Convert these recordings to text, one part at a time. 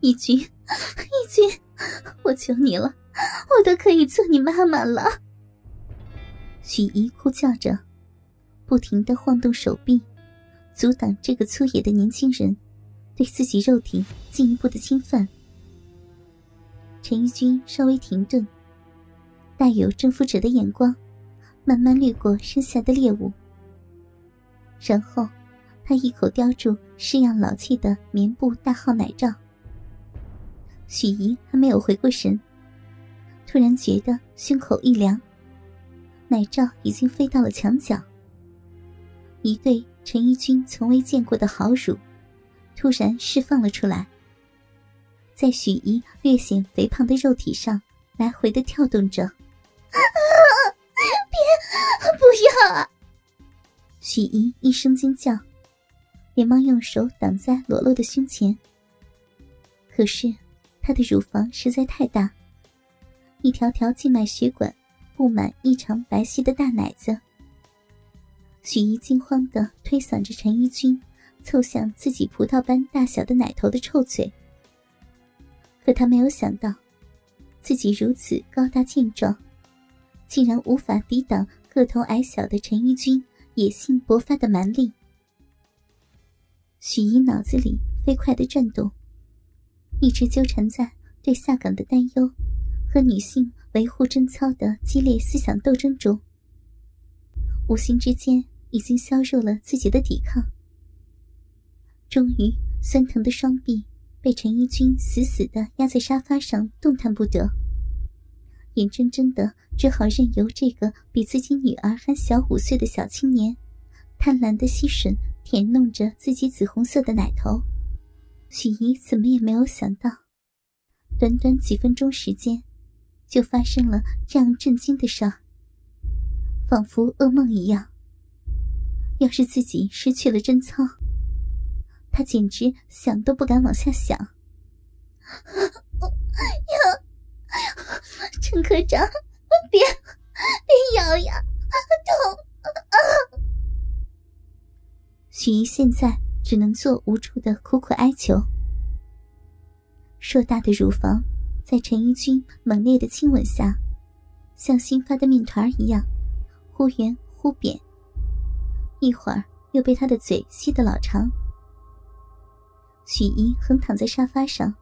义军，义军，我求你了，我都可以做你妈妈了。许姨哭叫着，不停的晃动手臂，阻挡这个粗野的年轻人对自己肉体进一步的侵犯。陈义军稍微停顿，带有征服者的眼光，慢慢掠过身下的猎物，然后他一口叼住式样老气的棉布大号奶罩。许怡还没有回过神，突然觉得胸口一凉。奶罩已经飞到了墙角，一对陈一军从未见过的好乳，突然释放了出来，在许怡略显肥胖的肉体上来回的跳动着。别，不要！许怡一声惊叫，连忙用手挡在裸露的胸前。可是，她的乳房实在太大，一条条静脉血管。布满异常白皙的大奶子，许怡惊慌的推搡着陈一军，凑向自己葡萄般大小的奶头的臭嘴。可他没有想到，自己如此高大健壮，竟然无法抵挡个头矮小的陈一军野性勃发的蛮力。许怡脑子里飞快的转动，一直纠缠在对下岗的担忧。和女性维护贞操的激烈思想斗争中，无形之间已经削弱了自己的抵抗。终于，酸疼的双臂被陈一军死死的压在沙发上，动弹不得。眼睁睁的只好任由这个比自己女儿还小五岁的小青年，贪婪的吸吮、舔弄着自己紫红色的奶头。许怡怎么也没有想到，短短几分钟时间。就发生了这样震惊的事，仿佛噩梦一样。要是自己失去了贞操，他简直想都不敢往下想。呀，陈科长，别别咬呀，痛！许怡现在只能做无助的苦苦哀求。硕大的乳房。在陈一军猛烈的亲吻下，像新发的面团一样，忽圆忽扁。一会儿又被他的嘴吸得老长。许一横躺在沙发上，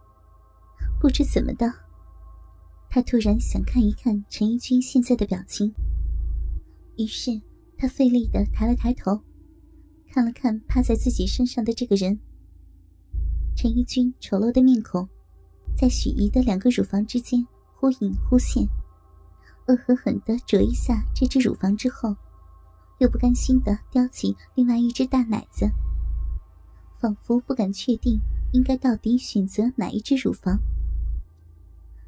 不知怎么的，他突然想看一看陈一军现在的表情。于是他费力的抬了抬头，看了看趴在自己身上的这个人。陈一军丑陋的面孔。在许怡的两个乳房之间忽隐忽现，恶狠狠地啄一下这只乳房之后，又不甘心地叼起另外一只大奶子，仿佛不敢确定应该到底选择哪一只乳房。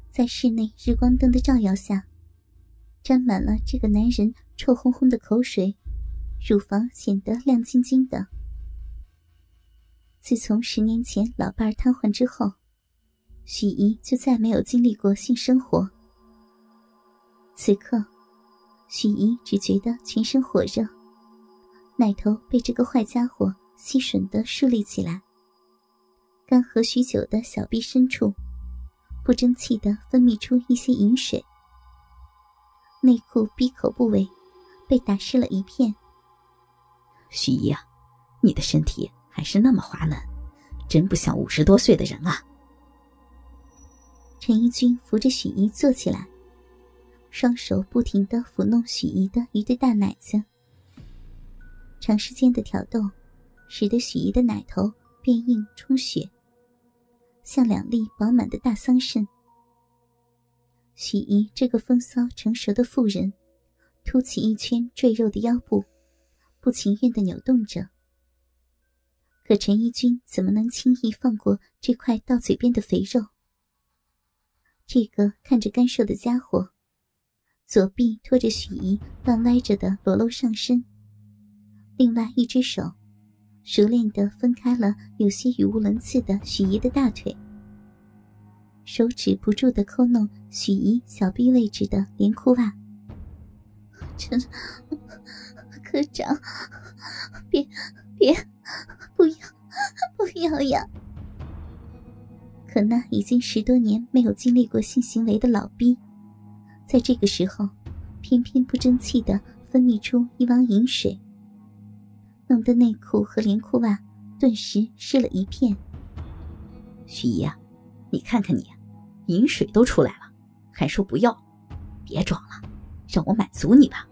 在室内日光灯的照耀下，沾满了这个男人臭烘烘的口水，乳房显得亮晶晶的。自从十年前老伴儿瘫痪之后。许怡就再没有经历过性生活。此刻，许怡只觉得全身火热，奶头被这个坏家伙吸吮的竖立起来。干涸许久的小臂深处，不争气的分泌出一些饮水。内裤闭口部位被打湿了一片。许怡啊，你的身体还是那么滑嫩，真不像五十多岁的人啊。陈一军扶着许怡坐起来，双手不停的抚弄许怡的一对大奶子。长时间的挑逗，使得许怡的奶头变硬充血，像两粒饱满的大桑葚。许怡这个风骚成熟的妇人，凸起一圈赘肉的腰部，不情愿的扭动着。可陈一军怎么能轻易放过这块到嘴边的肥肉？这个看着干瘦的家伙，左臂托着许怡半歪着的裸露上身，另外一只手熟练的分开了有些语无伦次的许怡的大腿，手指不住的抠弄许怡小臂位置的连裤袜。陈科长，别别，不要不要呀！可那已经十多年没有经历过性行为的老逼，在这个时候，偏偏不争气的分泌出一汪淫水，弄得内裤和连裤袜顿时湿了一片。许姨啊，你看看你，淫水都出来了，还说不要？别装了，让我满足你吧。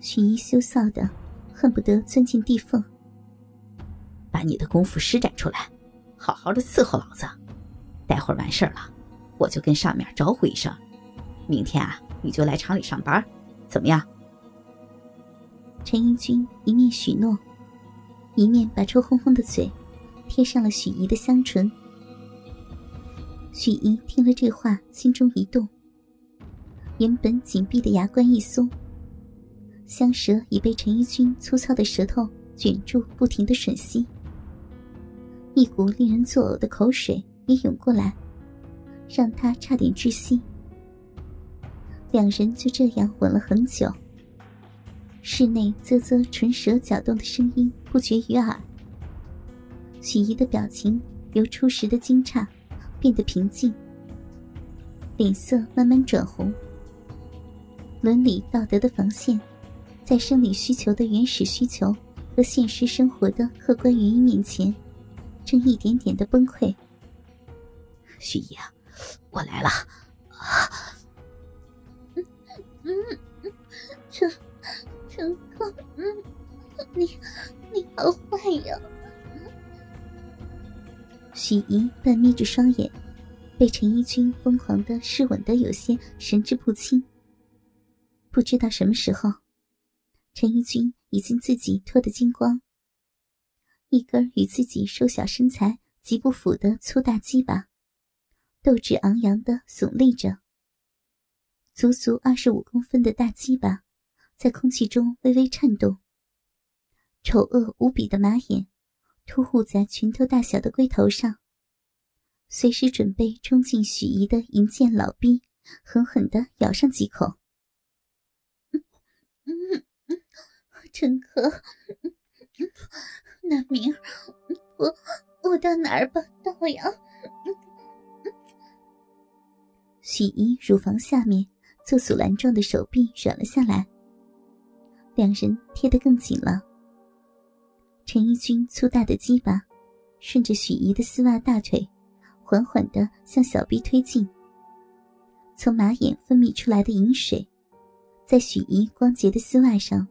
许一羞臊的恨不得钻进地缝。把你的功夫施展出来，好好的伺候老子。待会儿完事儿了，我就跟上面招呼一声，明天啊，你就来厂里上班，怎么样？陈一军一面许诺，一面把臭烘烘的嘴贴上了许姨的香唇。许姨听了这话，心中一动，原本紧闭的牙关一松，香舌已被陈一军粗糙的舌头卷住，不停的吮吸。一股令人作呕的口水也涌过来，让他差点窒息。两人就这样吻了很久。室内啧啧唇舌搅动的声音不绝于耳。许怡的表情由初时的惊诧变得平静，脸色慢慢转红。伦理道德的防线，在生理需求的原始需求和现实生活的客观原因面前。正一点点的崩溃。徐姨啊，我来了。嗯嗯嗯，陈陈哥，嗯，你你好坏呀！许姨半眯着双眼，被陈一军疯狂的试吻的有些神志不清。不知道什么时候，陈一军已经自己脱得精光。一根与自己瘦小身材极不符的粗大鸡巴，斗志昂扬的耸立着。足足二十五公分的大鸡巴，在空气中微微颤动。丑恶无比的马眼，突兀在拳头大小的龟头上，随时准备冲进许怡的银剑老逼，狠狠的咬上几口。嗯嗯，陈哥。那明儿我我到哪儿报道呀？许怡乳房下面做阻拦状的手臂软了下来，两人贴得更紧了。陈义军粗大的鸡巴顺着许怡的丝袜大腿，缓缓的向小臂推进。从马眼分泌出来的饮水，在许怡光洁的丝袜上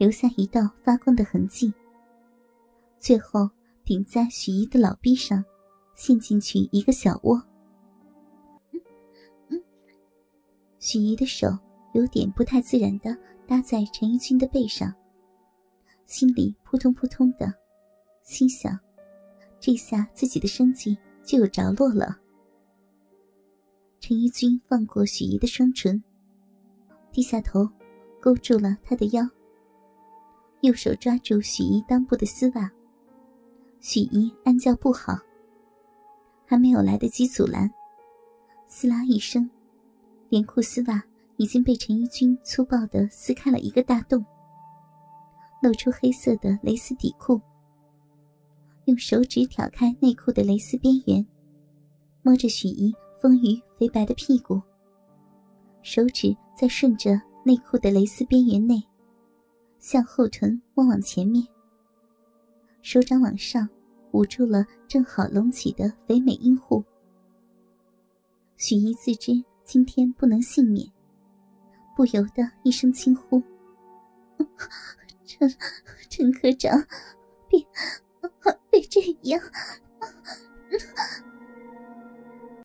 留下一道发光的痕迹。最后顶在许怡的老臂上，陷进去一个小窝。许怡的手有点不太自然的搭在陈一军的背上，心里扑通扑通的，心想：这下自己的生计就有着落了。陈一军放过许怡的双唇，低下头，勾住了她的腰，右手抓住许怡裆部的丝袜。许怡暗叫不好，还没有来得及阻拦，撕拉一声，连裤丝袜已经被陈一军粗暴的撕开了一个大洞，露出黑色的蕾丝底裤。用手指挑开内裤的蕾丝边缘，摸着许怡丰腴肥白的屁股，手指在顺着内裤的蕾丝边缘内，向后臀摸往前面。手掌往上捂住了正好隆起的肥美阴户，许怡自知今天不能幸免，不由得一声轻呼：“陈陈科长，别别这样！”